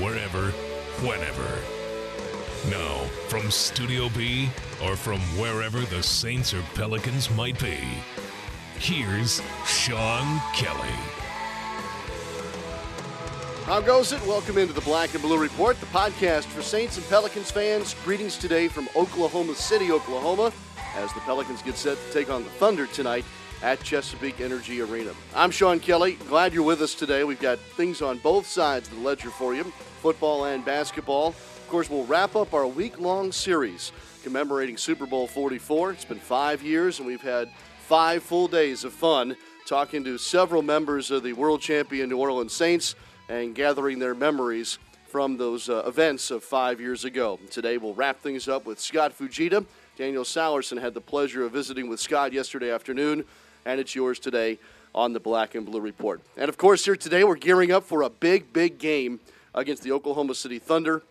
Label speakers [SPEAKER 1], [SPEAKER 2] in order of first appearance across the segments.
[SPEAKER 1] wherever, whenever. Now, from Studio B or from wherever the Saints or Pelicans might be, here's Sean Kelly.
[SPEAKER 2] How goes it? Welcome into the Black and Blue Report, the podcast for Saints and Pelicans fans. Greetings today from Oklahoma City, Oklahoma, as the Pelicans get set to take on the Thunder tonight at Chesapeake Energy Arena. I'm Sean Kelly. Glad you're with us today. We've got things on both sides of the ledger for you football and basketball. Of course, we'll wrap up our week long series commemorating Super Bowl 44. It's been five years, and we've had five full days of fun talking to several members of the world champion New Orleans Saints and gathering their memories from those uh, events of five years ago. Today, we'll wrap things up with Scott Fujita. Daniel Salerson had the pleasure of visiting with Scott yesterday afternoon, and it's yours today on the Black and Blue Report. And of course, here today, we're gearing up for a big, big game against the Oklahoma City Thunder.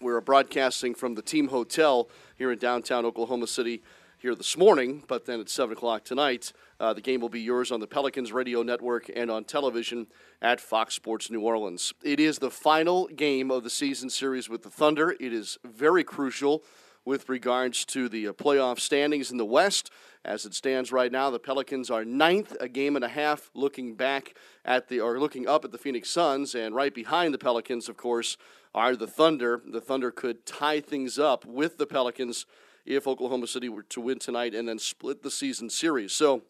[SPEAKER 2] We're broadcasting from the team hotel here in downtown Oklahoma City here this morning, but then at 7 o'clock tonight, uh, the game will be yours on the Pelicans radio network and on television at Fox Sports New Orleans. It is the final game of the season series with the Thunder. It is very crucial with regards to the uh, playoff standings in the West. As it stands right now, the Pelicans are ninth, a game and a half, looking back at the or looking up at the Phoenix Suns, and right behind the Pelicans, of course, are the Thunder. The Thunder could tie things up with the Pelicans if Oklahoma City were to win tonight and then split the season series. So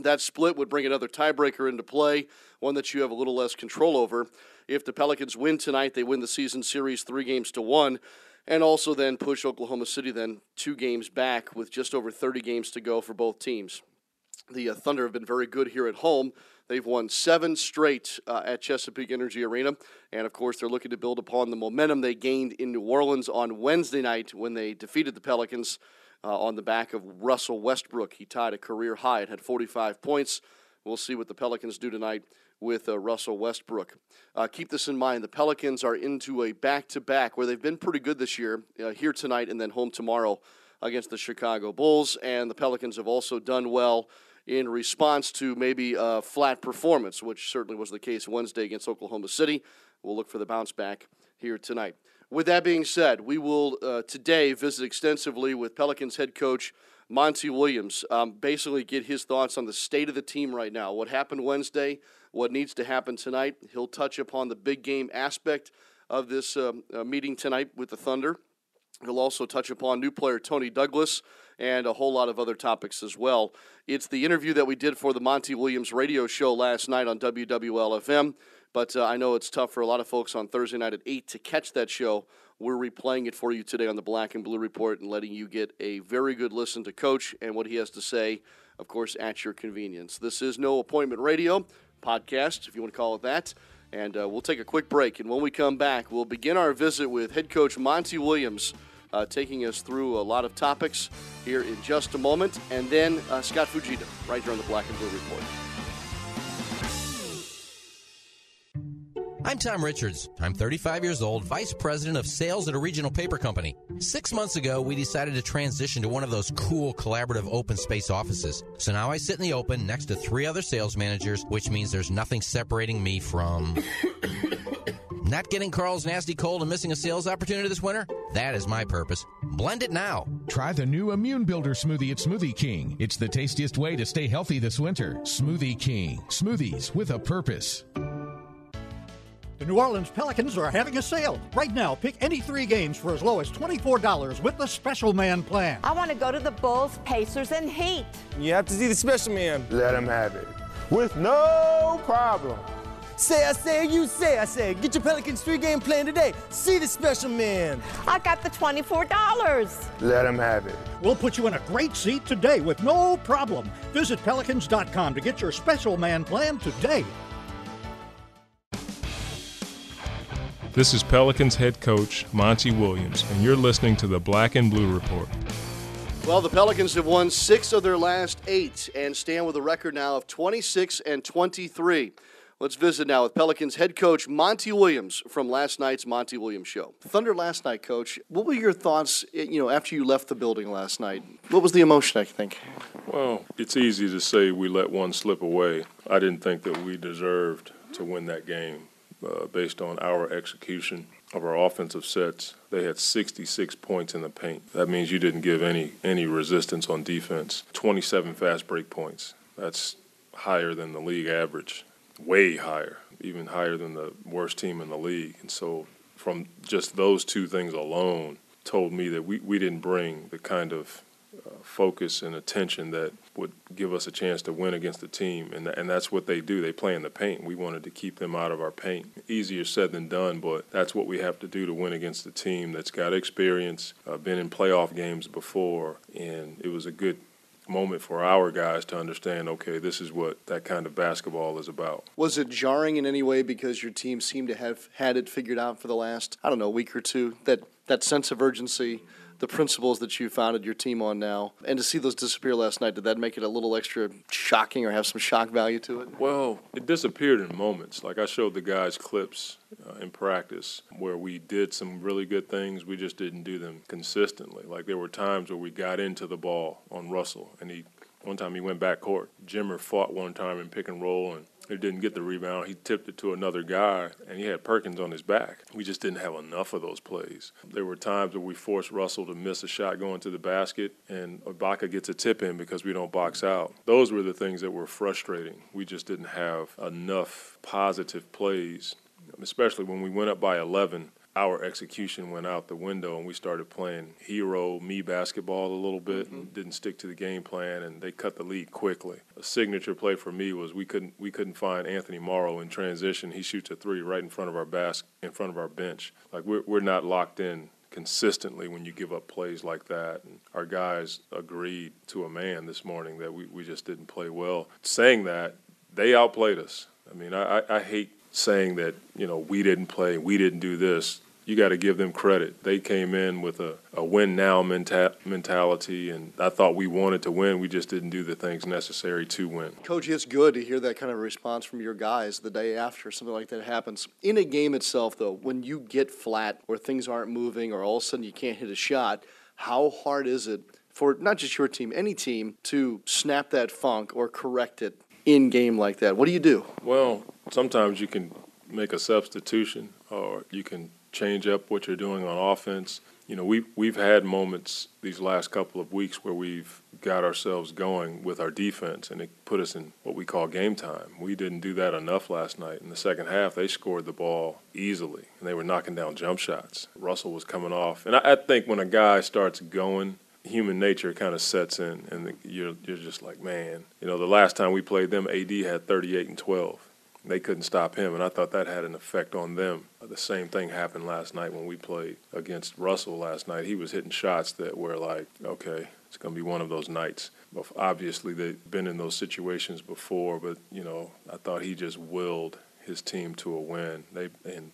[SPEAKER 2] that split would bring another tiebreaker into play, one that you have a little less control over. If the Pelicans win tonight, they win the season series three games to one, and also then push Oklahoma City then two games back with just over 30 games to go for both teams. The uh, Thunder have been very good here at home. They've won seven straight uh, at Chesapeake Energy Arena. And of course, they're looking to build upon the momentum they gained in New Orleans on Wednesday night when they defeated the Pelicans uh, on the back of Russell Westbrook. He tied a career high and had 45 points. We'll see what the Pelicans do tonight with uh, Russell Westbrook. Uh, keep this in mind the Pelicans are into a back to back where they've been pretty good this year, uh, here tonight and then home tomorrow against the Chicago Bulls. And the Pelicans have also done well in response to maybe a flat performance, which certainly was the case Wednesday against Oklahoma City. We'll look for the bounce back here tonight. With that being said, we will uh, today visit extensively with Pelicans head coach Monty Williams. Um, basically, get his thoughts on the state of the team right now. What happened Wednesday, what needs to happen tonight. He'll touch upon the big game aspect of this um, uh, meeting tonight with the Thunder. He'll also touch upon new player Toney Douglas and a whole lot of other topics as well. It's the interview that we did for the Monty Williams radio show last night on WWL-FM, but uh, I know it's tough for a lot of folks on Thursday night at 8 to catch that show. We're replaying it for you today on the Black and Blue Report and letting you get a very good listen to Coach and what he has to say, of course, at your convenience. This is No Appointment Radio, podcast, if you want to call it that. And uh, we'll take a quick break. And when we come back, we'll begin our visit with head coach Monty Williams, uh, taking us through a lot of topics here in just a moment. And then uh, Scott Fujita, right here on the Black and Blue Report.
[SPEAKER 3] I'm Tom Richards. I'm 35 years old, Vice President of Sales at a regional paper company. Six months ago, we decided to transition to one of those cool collaborative open space offices. So now I sit in the open next to three other sales managers, which means there's nothing separating me from. Not getting Carl's nasty cold and missing a sales opportunity this winter? That is my purpose. Blend it now.
[SPEAKER 4] Try the new Immune Builder smoothie at Smoothie King. It's the tastiest way to stay healthy this winter. Smoothie King. Smoothies with a purpose.
[SPEAKER 5] The New Orleans Pelicans are having a sale. Right now, pick any three games for as low as $24 with the Special Man plan.
[SPEAKER 6] I want to go to the Bulls, Pacers, and Heat.
[SPEAKER 7] You have to see the Special Man. Let him have it. With no problem. Say I say, you say I say. Get your Pelicans three game plan today. See the Special Man.
[SPEAKER 6] I got the $24.
[SPEAKER 7] Let him have it.
[SPEAKER 5] We'll put you in a great seat today with no problem. Visit pelicans.com to get your Special Man plan today.
[SPEAKER 8] This is Pelicans head coach Monty Williams, and you're listening to the Black and Blue Report.
[SPEAKER 2] Well, the Pelicans have won six of their last eight and stand with a record now of 26 and 23. Let's visit now with Pelicans head coach Monty Williams from last night's Monty Williams show. Thunder last night, coach. What were your thoughts, eh, you know, after you left the building last night? What was the emotion, I think?
[SPEAKER 8] Well, it's easy to say we let one slip away. I didn't think that we deserved to win that game uh, based on our execution of our offensive sets. They had 66 points in the paint. That means you didn't give any any resistance on defense. 27 fast break points. That's higher than the league average, way higher, even higher than the worst team in the league. And so, from just those two things alone, told me that we, we didn't bring the kind of focus and attention that would give us a chance to win against the team. And, and that's what they do. They play in the paint. We wanted to keep them out of our paint. Easier said than done, but that's what we have to do to win against a team that's got experience, uh, been in playoff games before, and it was a good moment for our guys to understand okay this is what that kind of basketball is about
[SPEAKER 2] was it jarring in any way because your team seemed to have had it figured out for the last i don't know week or two that that sense of urgency the principles that you founded your team on now, and to see those disappear last night, did that make it a little extra shocking or have some shock value to it?
[SPEAKER 8] Well, it disappeared in moments. Like I showed the guys clips uh, in practice where we did some really good things, we just didn't do them consistently. Like there were times where we got into the ball on Russell, and he one time he went back court. Jimmer fought one time in pick and roll, and he didn't get the rebound. He tipped it to another guy, and he had Perkins on his back. We just didn't have enough of those plays. There were times where we forced Russell to miss a shot going to the basket, and Ibaka gets a tip in because we don't box out. Those were the things that were frustrating. We just didn't have enough positive plays, especially when we went up by 11 our execution went out the window and we started playing hero me basketball a little bit mm-hmm. and didn't stick to the game plan and they cut the lead quickly. A signature play for me was we couldn't we couldn't find Anthony Morrow in transition. He shoots a three right in front of our bas- in front of our bench. Like we're we're not locked in consistently when you give up plays like that. And our guys agreed to a man this morning that we, we just didn't play well. Saying that, they outplayed us. I mean, I, I hate saying that, you know, we didn't play, we didn't do this you got to give them credit. They came in with a, a win now menta- mentality, and I thought we wanted to win. We just didn't do the things necessary to win.
[SPEAKER 2] Coach, it's good to hear that kind of response from your guys the day after something like that happens. In a game itself, though, when you get flat or things aren't moving or all of a sudden you can't hit a shot, how hard is it for not just your team, any team, to snap that funk or correct it in game like that? What do you do?
[SPEAKER 8] Well, sometimes you can make a substitution or you can change up what you're doing on offense. You know, we've, we've had moments these last couple of weeks where we've got ourselves going with our defense, and it put us in what we call game time. We didn't do that enough last night. In the second half, they scored the ball easily, and they were knocking down jump shots. Russell was coming off. And I, I think when a guy starts going, human nature kind of sets in, and you're, you're just like, man, you know, the last time we played them, AD had 38 and 12 they couldn't stop him, and I thought that had an effect on them. Uh, the same thing happened last night when we played against Russell last night. He was hitting shots that were like, okay, it's going to be one of those nights. But obviously, they've been in those situations before, but you know, I thought he just willed his team to a win. They and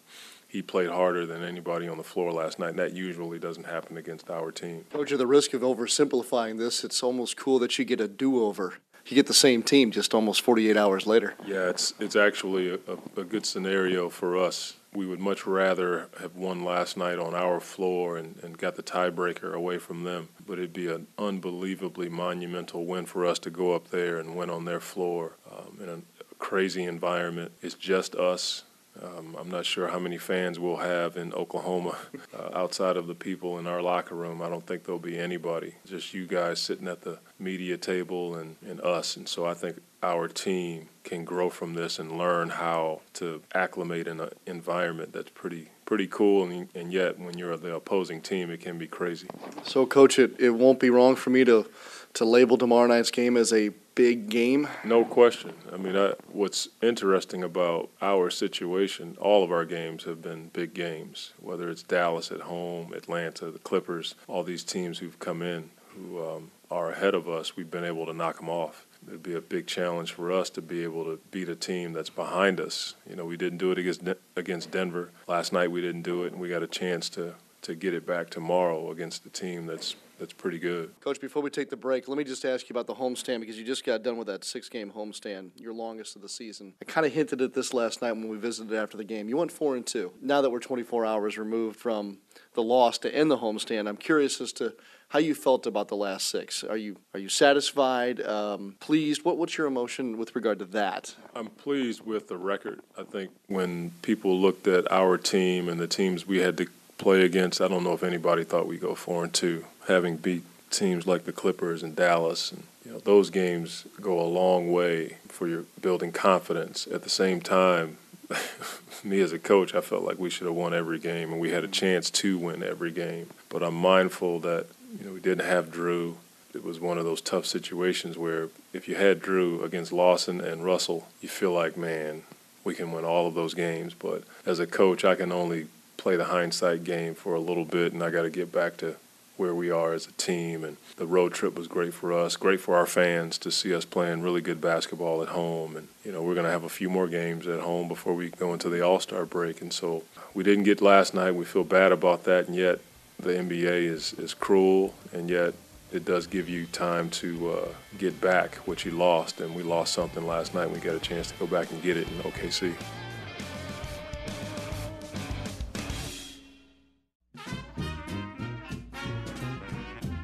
[SPEAKER 8] he played harder than anybody on the floor last night. And that usually doesn't happen against our team.
[SPEAKER 2] Coach, at the risk of oversimplifying this, it's almost cool that you get a do-over you get the same team just almost 48 hours later.
[SPEAKER 8] Yeah, it's it's actually a, a good scenario for us. We would much rather have won last night on our floor and, and got the tiebreaker away from them. But it'd be an unbelievably monumental win for us to go up there and win on their floor um, in a crazy environment. It's just us. Um, I'm not sure how many fans we'll have in Oklahoma uh, outside of the people in our locker room. I don't think there'll be anybody, just you guys sitting at the media table and, and us. And so I think our team can grow from this and learn how to acclimate in an environment that's pretty pretty cool and, and yet when you're the opposing team it can be crazy
[SPEAKER 2] so coach it, it won't be wrong for me to to label tomorrow night's game as a big game
[SPEAKER 8] no question i mean I, what's interesting about our situation all of our games have been big games whether it's dallas at home atlanta the clippers all these teams who've come in who um, are ahead of us we've been able to knock them off it'd be a big challenge for us to be able to beat a team that's behind us. You know, we didn't do it against against Denver last night. We didn't do it, and we got a chance to to get it back tomorrow against the team that's that's pretty good.
[SPEAKER 2] Coach, before we take the break, let me just ask you about the homestand because you just got done with that six-game homestand, your longest of the season. I kind of hinted at this last night when we visited after the game. You went four and two. Now that we're 24 hours removed from the loss to end the homestand, I'm curious as to how you felt about the last six. Are you are you satisfied? Um, pleased? What what's your emotion with regard to that?
[SPEAKER 8] I'm pleased with the record. I think when people looked at our team and the teams we had to play against, I don't know if anybody thought we'd go four and two, having beat teams like the Clippers and Dallas and you know those games go a long way for your building confidence. At the same time, me as a coach, I felt like we should have won every game and we had a chance to win every game. But I'm mindful that you know, we didn't have Jrue. It was one of those tough situations where if you had Jrue against Lawson and Russell, you feel like, man, we can win all of those games. But as a coach, I can only play the hindsight game for a little bit, and I got to get back to where we are as a team. And the road trip was great for us, great for our fans to see us playing really good basketball at home. And, you know, we're going to have a few more games at home before we go into the All Star break. And so we didn't get last night. We feel bad about that. And yet, the NBA is, is cruel, and yet it does give you time to uh, get back what you lost. And we lost something last night. We got a chance to go back and get it in OKC.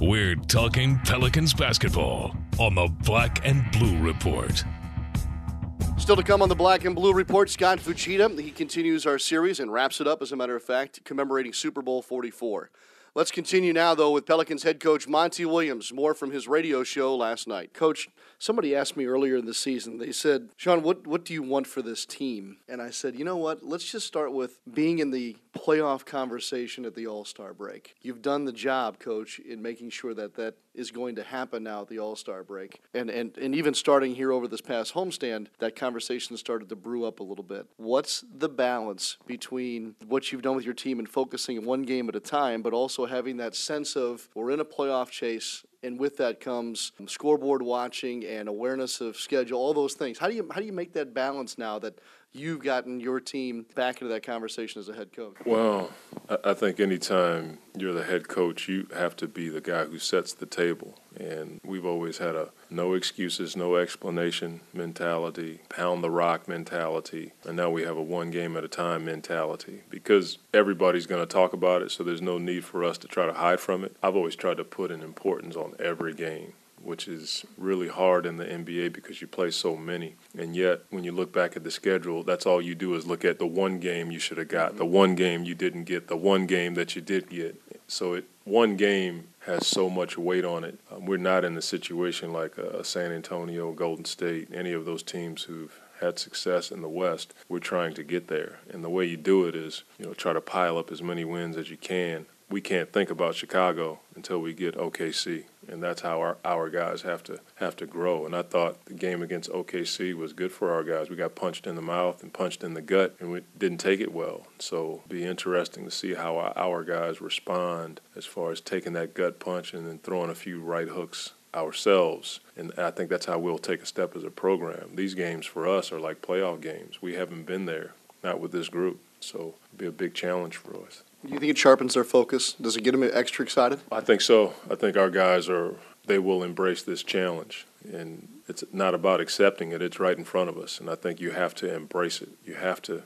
[SPEAKER 1] We're talking Pelicans basketball on the Black and Blue Report.
[SPEAKER 2] Still to come on the Black and Blue Report, Scott Fujita. He continues our series and wraps it up, as a matter of fact, commemorating Super Bowl 44. Let's continue now, though, with Pelicans head coach Monty Williams. More from his radio show last night. Coach, somebody asked me earlier in the season, they said, Sean, what, what do you want for this team? And I said, you know what? Let's just start with being in the playoff conversation at the All Star break. You've done the job, coach, in making sure that that is going to happen now at the All Star break. And, and, and even starting here over this past homestand, that conversation started to brew up a little bit. What's the balance between what you've done with your team and focusing one game at a time, but also having that sense of we're in a playoff chase and with that comes scoreboard watching and awareness of schedule, all those things. How do you how do you make that balance now that you've gotten your team back into that conversation as a head coach?
[SPEAKER 8] Well, I think anytime you're the head coach, you have to be the guy who sets the table. And we've always had a no excuses, no explanation mentality, pound the rock mentality. And now we have a one game at a time mentality because everybody's going to talk about it, so there's no need for us to try to hide from it. I've always tried to put an importance on every game which is really hard in the NBA because you play so many. And yet, when you look back at the schedule, that's all you do is look at the one game you should have got, the one game you didn't get, the one game that you did get. So it one game has so much weight on it. Um, we're not in a situation like a San Antonio, Golden State, any of those teams who've had success in the West. We're trying to get there, and the way you do it is, you know, try to pile up as many wins as you can we can't think about Chicago until we get OKC, and that's how our, our guys have to have to grow. And I thought the game against OKC was good for our guys. We got punched in the mouth and punched in the gut, and we didn't take it well. So be interesting to see how our, our guys respond as far as taking that gut punch and then throwing a few right hooks ourselves. And I think that's how we'll take a step as a program. These games for us are like playoff games. We haven't been there, not with this group. So it'll be a big challenge for us.
[SPEAKER 2] Do you think it sharpens their focus? Does it get them extra excited?
[SPEAKER 8] I think so. I think our guys are they will embrace this challenge and it's not about accepting it it's right in front of us and i think you have to embrace it you have to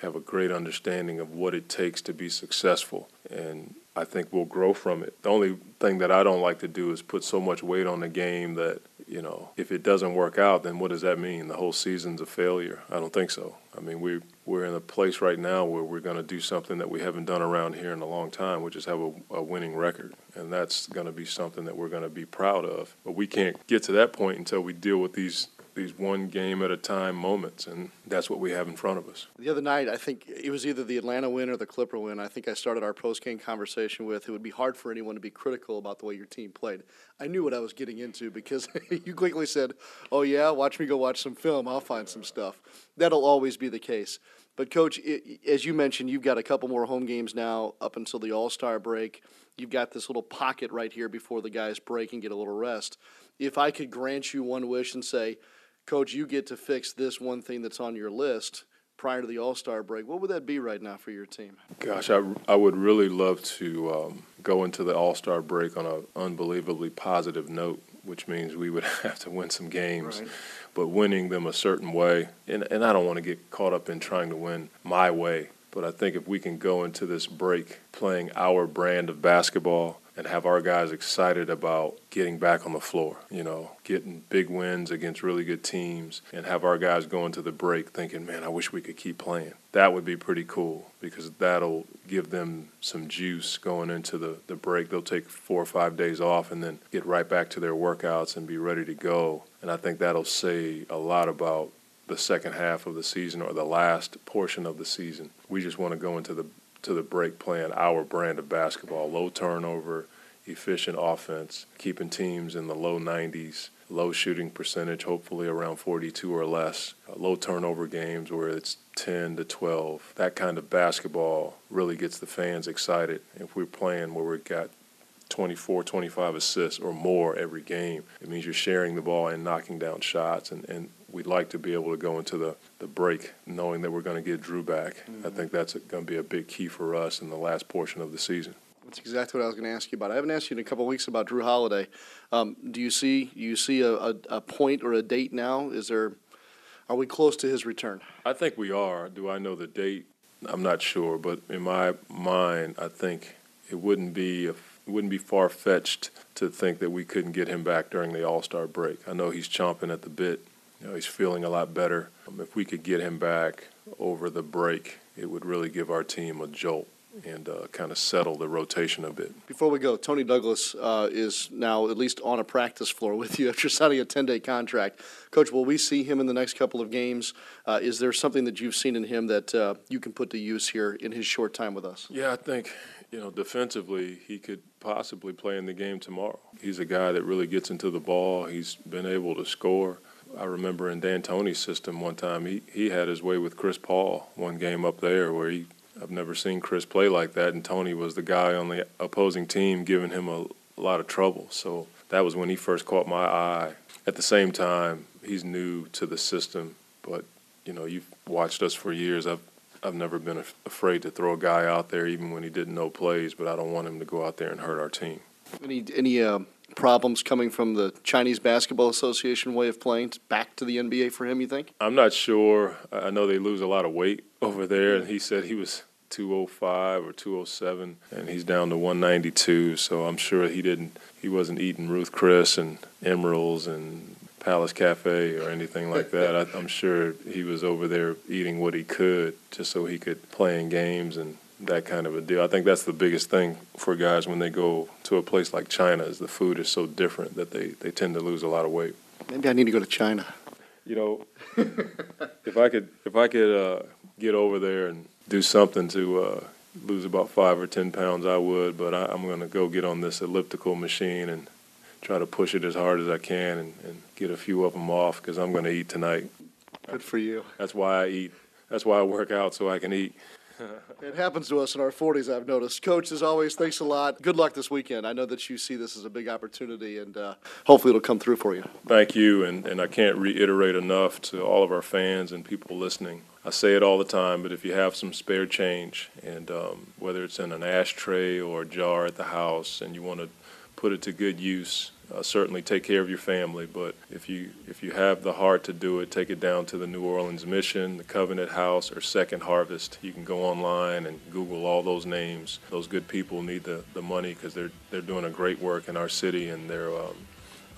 [SPEAKER 8] have a great understanding of what it takes to be successful and i think we'll grow from it the only thing that i don't like to do is put so much weight on the game that you know, if it doesn't work out, then what does that mean? The whole season's a failure? I don't think so. I mean, we we're in a place right now where we're going to do something that we haven't done around here in a long time, which is have a, a winning record, and that's going to be something that we're going to be proud of. But we can't get to that point until we deal with these these one game at a time moments, and that's what we have in front of us.
[SPEAKER 2] The other night, I think it was either the Atlanta win or the Clipper win. I think I started our post game conversation with it would be hard for anyone to be critical about the way your team played. I knew what I was getting into because you quickly said, "Oh yeah, watch me go watch some film. I'll find some stuff." That'll always be the case. But coach, it, as you mentioned, you've got a couple more home games now up until the All Star break. You've got this little pocket right here before the guys break and get a little rest. If I could grant you one wish and say, Coach, you get to fix this one thing that's on your list prior to the All Star break. What would that be right now for your team?
[SPEAKER 8] Gosh, I, I would really love to um, go into the All Star break on an unbelievably positive note, which means we would have to win some games, right. but winning them a certain way. And, and I don't want to get caught up in trying to win my way, but I think if we can go into this break playing our brand of basketball, and have our guys excited about getting back on the floor, you know, getting big wins against really good teams, and have our guys going into the break thinking, man, I wish we could keep playing. That would be pretty cool because that'll give them some juice going into the, the break. They'll take four or five days off and then get right back to their workouts and be ready to go. And I think that'll say a lot about the second half of the season or the last portion of the season. We just want to go into the to the break playing our brand of basketball low turnover, efficient offense, keeping teams in the low 90s, low shooting percentage, hopefully around 42 or less, uh, low turnover games where it's 10 to 12. That kind of basketball really gets the fans excited. If we're playing where we've got 24, 25 assists or more every game, it means you're sharing the ball and knocking down shots. And, and we'd like to be able to go into the, the break knowing that we're going to get Jrue back. Mm-hmm. I think that's going to be a big key for us in the last portion of the season.
[SPEAKER 2] That's exactly what I was going to ask you about. I haven't asked you in a couple of weeks about Jrue Holiday. Um, do you see you see a, a, a, point or a date now? Is there are we close to his return?
[SPEAKER 8] I think we are. Do I know the date? I'm not sure, but in my mind, I think it wouldn't be a, it wouldn't be far fetched to think that we couldn't get him back during the All Star break. I know he's chomping at the bit you know, he's feeling a lot better. Um, if we could get him back over the break, it would really give our team a jolt and uh, kind of settle the rotation a bit.
[SPEAKER 2] Before we go, Toney Douglas uh, is now at least on a practice floor with you after signing a 10 day contract. Coach, will we see him in the next couple of games? Uh, is there something that you've seen in him that uh, you can put to use here in his short time with us?
[SPEAKER 8] Yeah, I think, you know, defensively, he could possibly play in the game tomorrow. He's a guy that really gets into the ball, he's been able to score. I remember in D'Antoni's system one time, he, he had his way with Chris Paul one game up there where he I've never seen Chris play like that, and Tony was the guy on the opposing team giving him a, a lot of trouble. So that was when he first caught my eye. At the same time, he's new to the system, but you know you've watched us for years. I've I've never been af- afraid to throw a guy out there, even when he didn't know plays. But I don't want him to go out there and hurt our team.
[SPEAKER 2] Any any uh, problems coming from the Chinese Basketball Association way of playing back to the NBA for him, you think?
[SPEAKER 8] I'm not sure. I know they lose a lot of weight over there, and he said he was 205 or 207, and he's down to 192. So I'm sure he didn't, he wasn't eating Ruth Chris and Emeril's and Palace Cafe or anything like that. I, I'm sure he was over there eating what he could just so he could play in games and that kind of a deal. I think that's the biggest thing for guys when they go to a place like China is the food is so different that they, they tend to lose a lot of weight.
[SPEAKER 2] Maybe I need to go to China.
[SPEAKER 8] You know, if I could if I could uh, get over there and do something to uh, lose about five or ten pounds, I would. But I, I'm going to go get on this elliptical machine and try to push it as hard as I can and, and get a few of them off because I'm going to eat tonight.
[SPEAKER 2] Good for you.
[SPEAKER 8] That's why I eat. That's why I work out so I can eat.
[SPEAKER 2] It happens to us in our 40s, I've noticed. Coach, as always, thanks a lot. Good luck this weekend. I know that you see this as a big opportunity, and uh, hopefully it'll come through for you.
[SPEAKER 8] Thank you, and, and I can't reiterate enough to all of our fans and people listening. I say it all the time, but if you have some spare change, and um, whether it's in an ashtray or a jar at the house, and you want to put it to good use, uh, certainly take care of your family. But if you if you have the heart to do it, take it down to the New Orleans Mission, the Covenant House, or Second Harvest. You can go online and Google all those names. Those good people need the, the money because they're they're doing a great work in our city, and they're um,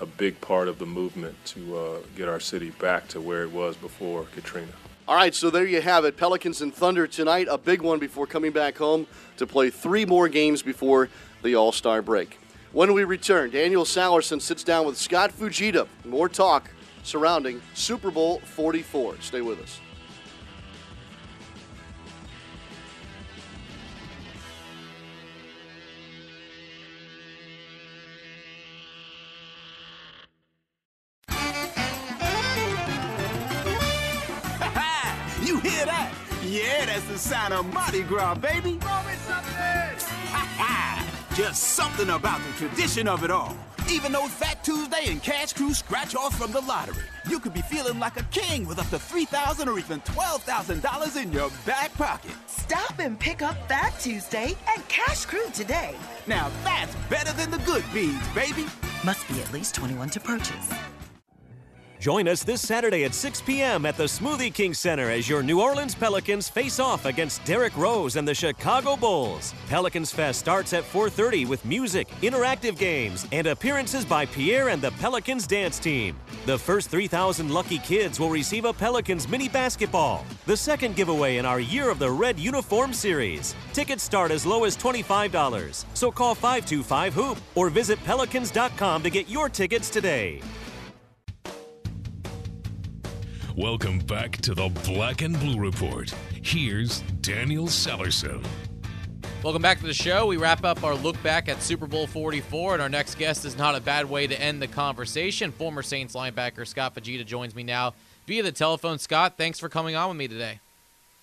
[SPEAKER 8] a big part of the movement to uh, get our city back to where it was before Katrina.
[SPEAKER 2] All right, so there you have it. Pelicans and Thunder tonight, a big one before coming back home to play three more games before the All Star break. When we return, Daniel Salerson sits down with Scott Fujita. More talk surrounding Super Bowl 44. Stay with us.
[SPEAKER 9] You hear that? Yeah, that's the sound of Mardi Gras, baby. Just something about the tradition of it all. Even though Fat Tuesday and Cash Crew scratch off from the lottery, you could be feeling like a king with up to 3,000 or even $12,000 in your back pocket.
[SPEAKER 10] Stop and pick up Fat Tuesday and Cash Crew today.
[SPEAKER 9] Now that's better than the good beans, baby.
[SPEAKER 10] Must be at least 21 to purchase.
[SPEAKER 11] Join us this Saturday at 6 p.m. at the Smoothie King Center as your New Orleans Pelicans face off against Derrick Rose and the Chicago Bulls. Pelicans Fest starts at 4:30 with music, interactive games, and appearances by Pierre and the Pelicans dance team. The first 3,000 lucky kids will receive a Pelicans mini basketball, the second giveaway in our Year of the Red Uniform series. Tickets start as low as $25, so call 525 Hoop or visit pelicans.com to get your tickets today.
[SPEAKER 1] Welcome back to the Black and Blue Report. Here's Daniel Salerson.
[SPEAKER 12] Welcome back to the show. We wrap up our look back at Super Bowl 44, and our next guest is not a bad way to end the conversation. Former Saints linebacker Scott Fujita joins me now via the telephone. Scott, thanks for coming on with me today.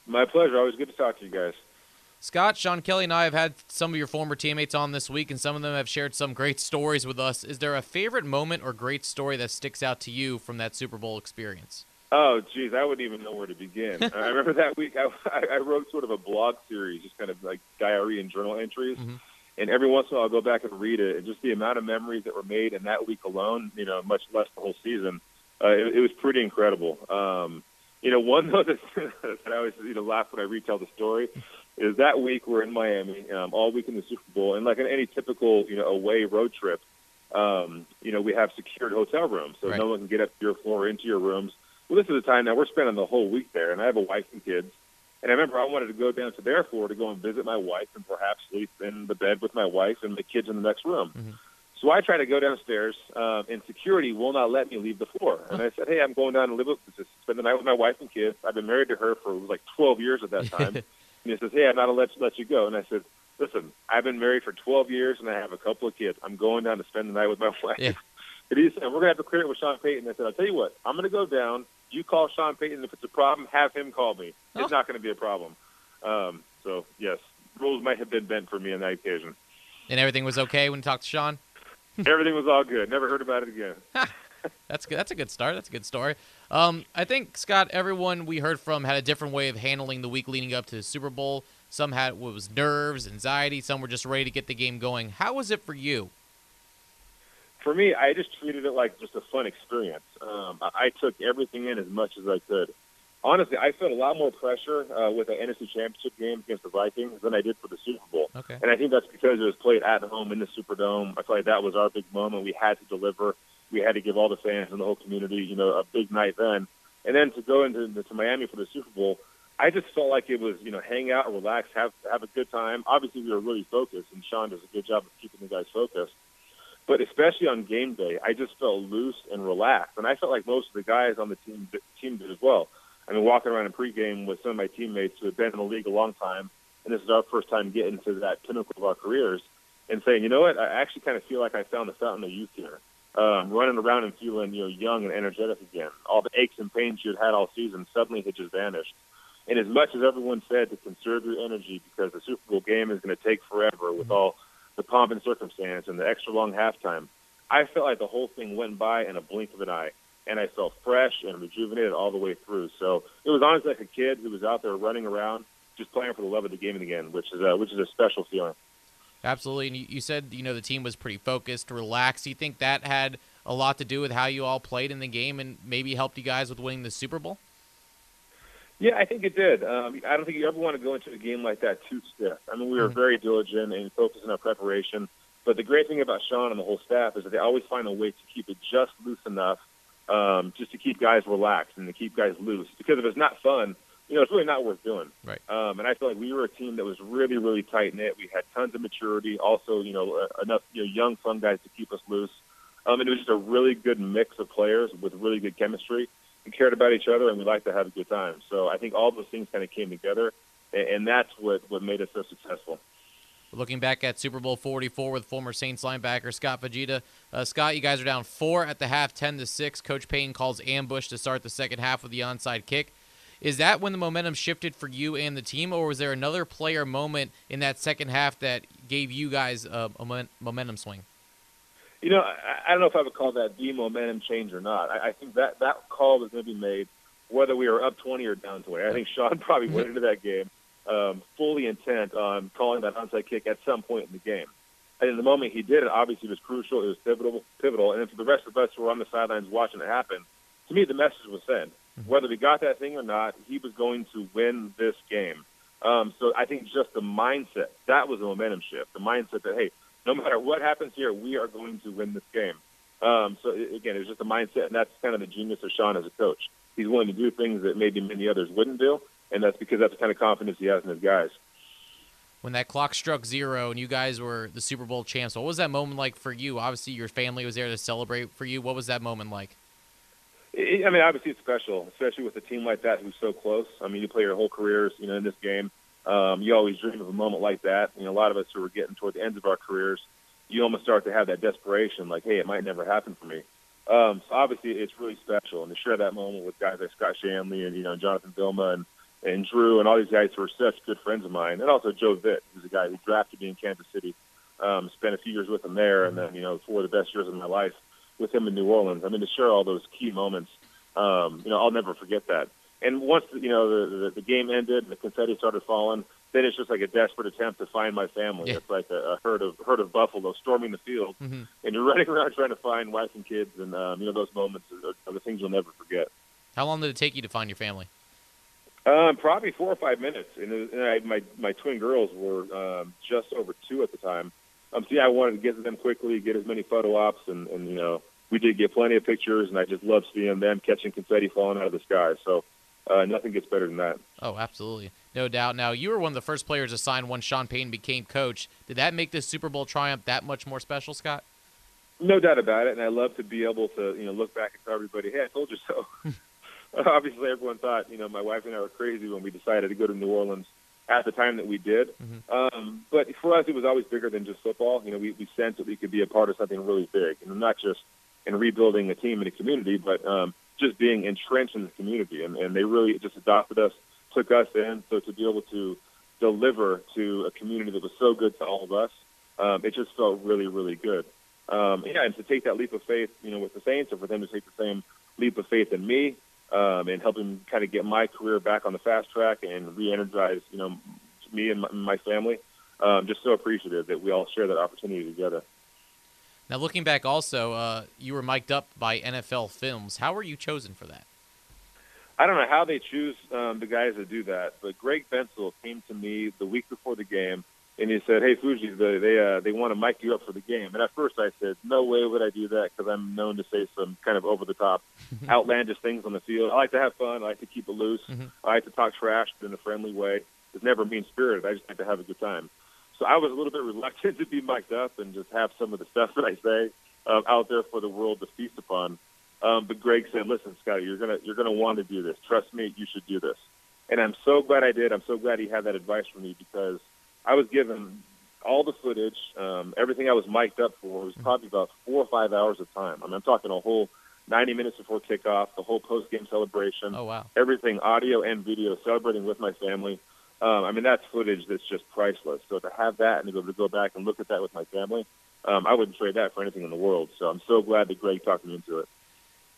[SPEAKER 13] My pleasure. Always good to talk to you guys.
[SPEAKER 12] Scott, Sean Kelly, and I have had some of your former teammates on this week, and some of them have shared some great stories with us. Is there a favorite moment or great story that sticks out to you from that Super Bowl experience?
[SPEAKER 13] Oh, geez, I wouldn't even know where to begin. I remember that week I, I wrote sort of a blog series, just kind of like diary and journal entries.
[SPEAKER 12] Mm-hmm.
[SPEAKER 13] And every once in a while, I'll go back and read it, and just the amount of memories that were made in that week alone, you know, much less the whole season, uh, it, it was pretty incredible. Um, you know, one though that, that I always you know laugh when I retell the story is that week we're in Miami, um, all week in the Super Bowl, and like in any typical you know away road trip, um, you know, we have secured hotel rooms, so
[SPEAKER 12] Right.
[SPEAKER 13] no one can get up to your floor or into your rooms. Well, this is the time now we're spending the whole week there, and I have a wife and kids. And I remember I wanted to go down to their floor to go and visit my wife and perhaps sleep in the bed with my wife and the kids in the next room. So I try to go downstairs, um, and security will not let me leave the floor. And I said, "Hey, I'm going down to live with, to spend the night with my wife and kids. I've been married to her for like 12 years at that time." and he says, "Hey, I'm not gonna let let you go." And I said, "Listen, I've been married for 12 years and I have a couple of kids. I'm going down to spend the night with my wife."
[SPEAKER 12] Yeah.
[SPEAKER 13] And he said, "We're gonna have to clear it with Sean Payton." I said, "I'll tell you what. I'm gonna go down. You call Sean Payton if it's a problem. Have him call me. It's not gonna be a problem." Um, so yes, rules might have been bent for me on that occasion.
[SPEAKER 12] And everything was okay when you talked to Sean?
[SPEAKER 13] Everything was all good. Never heard about it again.
[SPEAKER 12] That's good. That's a good start. That's a good story. Um, I think Scott, everyone we heard from had a different way of handling the week leading up to the Super Bowl. Some had what was nerves, anxiety. Some were just ready to get the game going. How was it for you?
[SPEAKER 13] For me, I just treated it like just a fun experience. Um, I I took everything in as much as I could. honestly, I felt a lot more pressure uh, with the NFC Championship game against the Vikings than I did for the Super Bowl.
[SPEAKER 12] Okay.
[SPEAKER 13] And I think that's because it was played at home in the Superdome. I feel like that was our big moment. We had to deliver. We had to give all the fans and the whole community, you know, a big night then. And then to go into to Miami for the Super Bowl, I just felt like it was, you know, hang out, relax, have have a good time. Obviously, we were really focused, and Sean does a good job of keeping the guys focused. But especially on game day, I just felt loose and relaxed, and I felt like most of the guys on the team team did as well. I mean, walking around in pregame with some of my teammates who have been in the league a long time, and this is our first time getting to that pinnacle of our careers, and saying, you know what, I actually kind of feel like I found the fountain of youth here. Um, running around and feeling, you know, young and energetic again. All the aches and pains you had had all season suddenly had just vanished. And as much as everyone said to conserve your energy because the Super Bowl game is going to take forever with all the pomp and circumstance and the extra long halftime, I felt like the whole thing went by in a blink of an eye and I felt fresh and rejuvenated all the way through. So it was honestly like a kid who was out there running around, just playing for the love of the game again, which is a, which is a special feeling.
[SPEAKER 12] Absolutely, and you, said you know the team was pretty focused, relaxed. Do you think that had a lot to do with how you all played in the game and maybe helped you guys with winning the Super Bowl?
[SPEAKER 13] Yeah, I think it did. Um, I don't think you ever want to go into a game like that too stiff. I mean, we were very diligent and focused on our preparation. But the great thing about Sean and the whole staff is that they always find a way to keep it just loose enough um, just to keep guys relaxed and to keep guys loose. Because if it's not fun, you know, it's really not worth doing.
[SPEAKER 12] Right.
[SPEAKER 13] Um, and I feel like we were a team that was really, really tight knit. We had tons of maturity, also, you know, uh, enough you know, young, fun guys to keep us loose. Um, and it was just a really good mix of players with really good chemistry. We cared about each other, and we liked to have a good time. So I think all those things kind of came together, and, and that's what what made us so successful.
[SPEAKER 12] Looking back at Super Bowl 44 with former Saints linebacker Scott Fujita. Uh, Scott, you guys are down four at the half, 10 to six. Coach Payton calls ambush to start the second half with the onside kick. Is that when the momentum shifted for you and the team, or was there another player moment in that second half that gave you guys a, a momentum swing?
[SPEAKER 13] You know, I, I don't know if I would call that the momentum change or not. I, I think that that call was going to be made whether we were up 20 or down 20. I think Sean probably went into that game um, fully intent on calling that onside kick at some point in the game. And in the moment he did it, obviously it was crucial. It was pivotal. Pivotal. And for the rest of us who were on the sidelines watching it happen, to me the message was sent. Whether we got that thing or not, he was going to win this game. Um, so I think just the mindset that was a momentum shift. The mindset that hey, no matter what happens here, we are going to win this game. Um, so again, it's just a mindset, and that's kind of the genius of Sean as a coach. He's willing to do things that maybe many others wouldn't do, and that's because that's the kind of confidence he has in his guys.
[SPEAKER 12] When that clock struck zero and you guys were the Super Bowl champs, what was that moment like for you? Obviously, your family was there to celebrate for you. What was that moment like?
[SPEAKER 13] I mean, obviously it's special, especially with a team like that who's so close. I mean, you play your whole careers, you know, in this game. Um, you always dream of a moment like that. You know, a lot of us who are getting toward the ends of our careers, you almost start to have that desperation, like, hey, it might never happen for me. Um, so obviously it's really special, and to share that moment with guys like Scott Shanle and you know Jonathan Vilma and and Drew and all these guys who are such good friends of mine, and also Joe Vitt, who's a guy who drafted me in Kansas City, um, spent a few years with him there, and then you know four of the best years of my life with him in New Orleans. I mean, to share all those key moments, um, you know, I'll never forget that. And once you know the, the the game ended, and the confetti started falling. Then it's just like a desperate attempt to find my family.
[SPEAKER 12] Yeah.
[SPEAKER 13] It's like a, a herd of herd of buffalo storming the field,
[SPEAKER 12] Mm-hmm.
[SPEAKER 13] and you're running around trying to find wife and kids, and um, you know those moments are, are the things you'll never forget.
[SPEAKER 12] How long did it take you to find your family?
[SPEAKER 13] Um, probably four or five minutes, and, was, and I, my my twin girls were um, just over two at the time. Um, yeah, I wanted to get to them quickly, get as many photo ops, and, and you know we did get plenty of pictures, and I just loved seeing them catching confetti falling out of the sky. So uh, nothing gets better than that.
[SPEAKER 12] Oh, absolutely. No doubt. Now, you were one of the first players to sign when Sean Payton became coach. Did that make this Super Bowl triumph that much more special, Scott?
[SPEAKER 13] No doubt about it, and I love to be able to you know look back and tell everybody, hey, I told you so. Obviously, everyone thought you know my wife and I were crazy when we decided to go to New Orleans at the time that we did. Um, but for us, it was always bigger than just football. You know, we, we sensed that we could be a part of something really big, and not just in rebuilding a team and a community, but um, just being entrenched in the community. And, and they really just adopted us, took us in. So to be able to deliver to a community that was so good to all of us, um, it just felt really, really good. Um, yeah, and to take that leap of faith, you know, with the Saints, and for them to take the same leap of faith in me, um, and helping kind of get my career back on the fast track and re-energize, you know, me and my, my family. Um, just so appreciative that we all share that opportunity together.
[SPEAKER 12] Now, looking back, also, uh, you were mic'd up by NFL Films. How were you chosen for that?
[SPEAKER 13] I don't know how they choose um, the guys to do that, but Greg Bensel came to me the week before the game and he said, "Hey Fuji, they they, uh, they want to mic you up for the game." And at first I said, "No way would I do that because I'm known to say some kind of over the top, outlandish things on the field. I like to have fun. I like to keep it loose.
[SPEAKER 12] Mm-hmm.
[SPEAKER 13] I like to talk trash, but in a friendly way. It's never mean spirited. I just like to have a good time." So I was a little bit reluctant to be mic'd up and just have some of the stuff that I say um, out there for the world to feast upon. Um, but Greg said, "Listen, Scotty, you're gonna you're gonna want to do this. Trust me, you should do this." And I'm so glad I did. I'm so glad he had that advice for me because I was given all the footage, um, everything I was mic'd up for was probably about four or five hours of time. I mean, I'm talking a whole 90 minutes before kickoff, the whole post-game celebration.
[SPEAKER 12] Oh wow!
[SPEAKER 13] Everything, audio and video, celebrating with my family. Um, I mean, that's footage that's just priceless. So to have that and to be able to go back and look at that with my family, um, I wouldn't trade that for anything in the world. So I'm so glad that Greg talked me into it.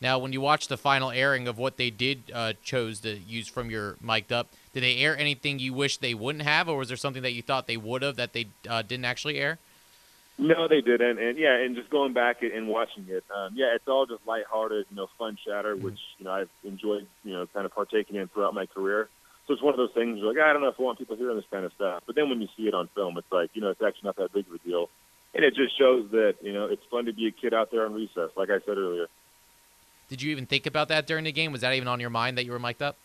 [SPEAKER 12] Now, when you watch the final airing of what they did uh, chose to use from your mic'd up, did they air anything you wish they wouldn't have, or was there something that you thought they would have that they uh, didn't actually air?
[SPEAKER 13] No, they didn't, and yeah, and just going back and watching it, um, yeah, it's all just lighthearted, you know, fun chatter, which you know I've enjoyed, you know, kind of partaking in throughout my career. So it's one of those things. You're like, I don't know if I want people hearing this kind of stuff, but then when you see it on film, it's like, you know, it's actually not that big of a deal, and it just shows that you know it's fun to be a kid out there on recess, like I said earlier.
[SPEAKER 12] Did you even think about that during the game? Was that even on your mind that you were mic'd up?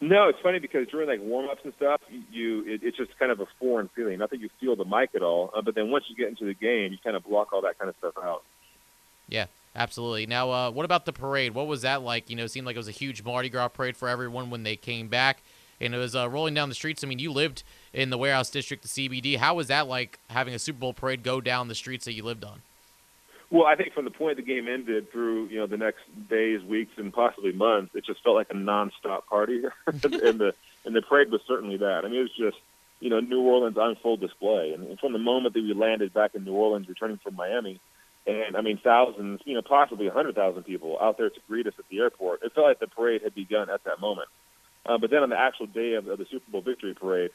[SPEAKER 13] No, it's funny because during like warm ups and stuff, you it, it's just kind of a foreign feeling. Not that you feel the mic at all, uh, but then once you get into the game, you kind of block all that kind of stuff out.
[SPEAKER 12] Yeah, absolutely. Now, uh, what about the parade? What was that like? You know, it seemed like it was a huge Mardi Gras parade for everyone when they came back, and it was uh, rolling down the streets. I mean, you lived in the warehouse district, the CBD. How was that like having a Super Bowl parade go down the streets that you lived on?
[SPEAKER 13] Well, I think from the point the game ended through you know the next days, weeks, and possibly months, it just felt like a nonstop party, and the and the parade was certainly that. I mean, it was just you know New Orleans on full display, and from the moment that we landed back in New Orleans, returning from Miami, and I mean thousands, you know, possibly a hundred thousand people out there to greet us at the airport. It felt like the parade had begun at that moment. Uh, but then on the actual day of, of the Super Bowl victory parade,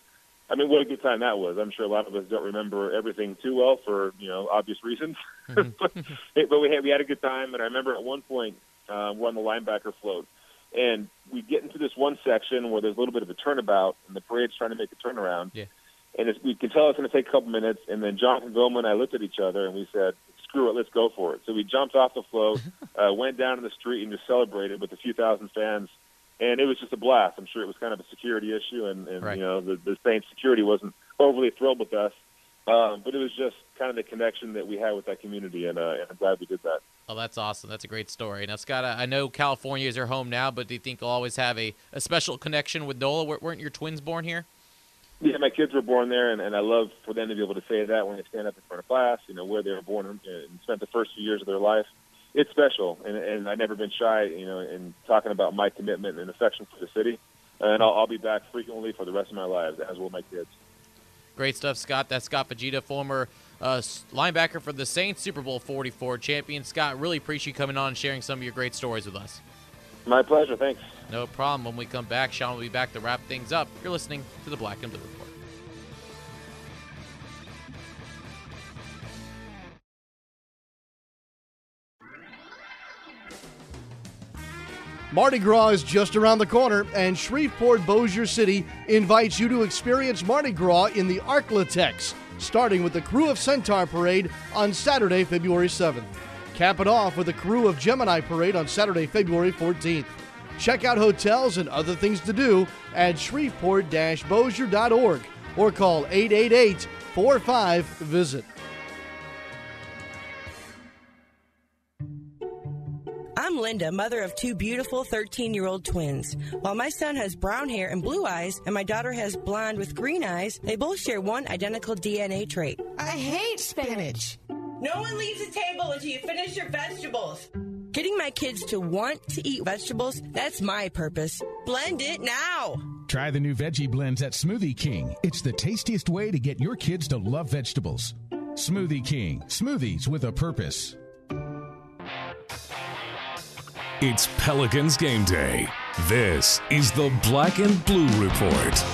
[SPEAKER 13] I mean, what a good time that was. I'm sure a lot of us don't remember everything too well for you know obvious reasons, but, but we had we had a good time. And I remember at one point uh, we're on the linebacker float, and we get into this one section where there's a little bit of a turnabout, and the parade's trying to make a turnaround.
[SPEAKER 12] Yeah.
[SPEAKER 13] And it's, we can tell it's going to take a couple minutes. And then Jonathan Vilma and I looked at each other and we said, "Screw it, let's go for it." So we jumped off the float, uh, went down to the street, and just celebrated with a few thousand fans and it was just a blast. I'm sure it was kind of a security issue, and, and
[SPEAKER 12] Right.
[SPEAKER 13] you know the, the Saints security wasn't overly thrilled with us, um, but it was just kind of the connection that we had with that community, and, uh, and I'm glad we did that.
[SPEAKER 12] Oh, that's awesome. That's a great story. Now, Scott, I know California is your home now, but do you think you'll always have a, a special connection with NOLA? Wer- Weren't your twins born here?
[SPEAKER 13] Yeah, my kids were born there, and, and I love for them to be able to say that when they stand up in front of class, you know, where they were born and spent the first few years of their life. It's special, and, and I've never been shy, you know, in talking about my commitment and affection for the city. And I'll, I'll be back frequently for the rest of my lives, as will my kids.
[SPEAKER 12] Great stuff, Scott. That's Scott Fujita, former uh, linebacker for the Saints, Super Bowl 44 champion. Scott, really appreciate you coming on and sharing some of your great stories with us.
[SPEAKER 13] My pleasure. Thanks.
[SPEAKER 12] No problem. When we come back, Sean will be back to wrap things up. You're listening to the Black and Blue Report.
[SPEAKER 14] Mardi Gras is just around the corner, and Shreveport Bossier City invites you to experience Mardi Gras in the Arklatex, starting with the Krewe of Centaur Parade on Saturday, February 7th. Cap it off with the Krewe of Gemini Parade on Saturday, February 14th. Check out hotels and other things to do at shreveport-bossier.org or call 888-45-VISIT.
[SPEAKER 15] I'm Linda, mother of two beautiful 13 year old twins. While my son has brown hair and blue eyes, and my daughter has blonde with green eyes, they both share one identical DNA trait.
[SPEAKER 10] I hate spinach.
[SPEAKER 15] No one leaves the table until you finish your vegetables. Getting my kids to want to eat vegetables, that's my purpose. Blend it now.
[SPEAKER 4] Try the new veggie blends at Smoothie King. It's the tastiest way to get your kids to love vegetables. Smoothie King, smoothies with a purpose.
[SPEAKER 1] It's Pelicans game day. This is the Black and Blue Report.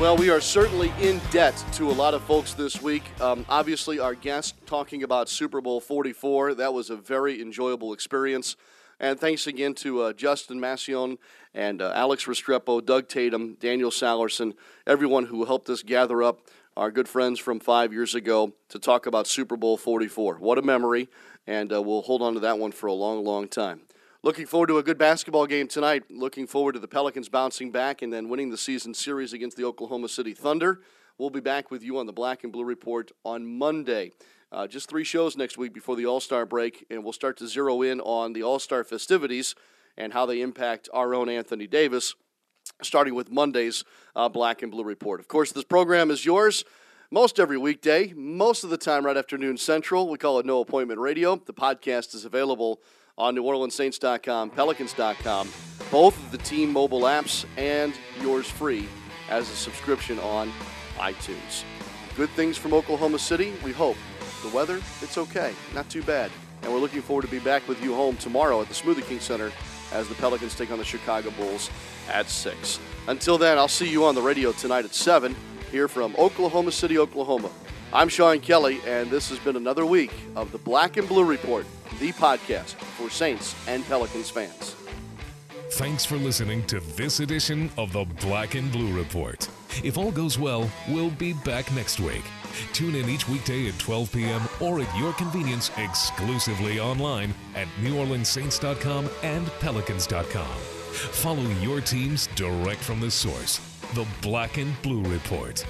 [SPEAKER 2] Well, we are certainly in debt to a lot of folks this week. Um, obviously, our guest talking about Super Bowl 44, that was a very enjoyable experience. And thanks again to uh, Justin Massion and uh, Alex Restrepo, Doug Tatum, Daniel Salerson, everyone who helped us gather up our good friends from five years ago to talk about Super Bowl 44. What a memory, and uh, we'll hold on to that one for a long, long time. Looking forward to a good basketball game tonight. Looking forward to the Pelicans bouncing back and then winning the season series against the Oklahoma City Thunder. We'll be back with you on the Black and Blue Report on Monday. Uh, just three shows next week before the All Star break, and we'll start to zero in on the All Star festivities and how they impact our own Anthony Davis, starting with Monday's uh, Black and Blue Report. Of course, this program is yours most every weekday, most of the time right after noon central. We call it No Appointment Radio. The podcast is available on NewOrleansSaints.com, Pelicans.com, both of the team mobile apps, and yours free as a subscription on iTunes. Good things from Oklahoma City, we hope. The weather, it's okay, not too bad. And we're looking forward to be back with you home tomorrow at the Smoothie King Center as the Pelicans take on the Chicago Bulls at 6. Until then, I'll see you on the radio tonight at 7 here from Oklahoma City, Oklahoma. I'm Sean Kelly, and this has been another week of the Black and Blue Report, the podcast for Saints and Pelicans fans.
[SPEAKER 1] Thanks for listening to this edition of the Black and Blue Report. If all goes well, we'll be back next week. Tune in each weekday at 12 p.m. or at your convenience exclusively online at NewOrleansSaints.com and Pelicans.com. Follow your teams direct from the source, the Black and Blue Report.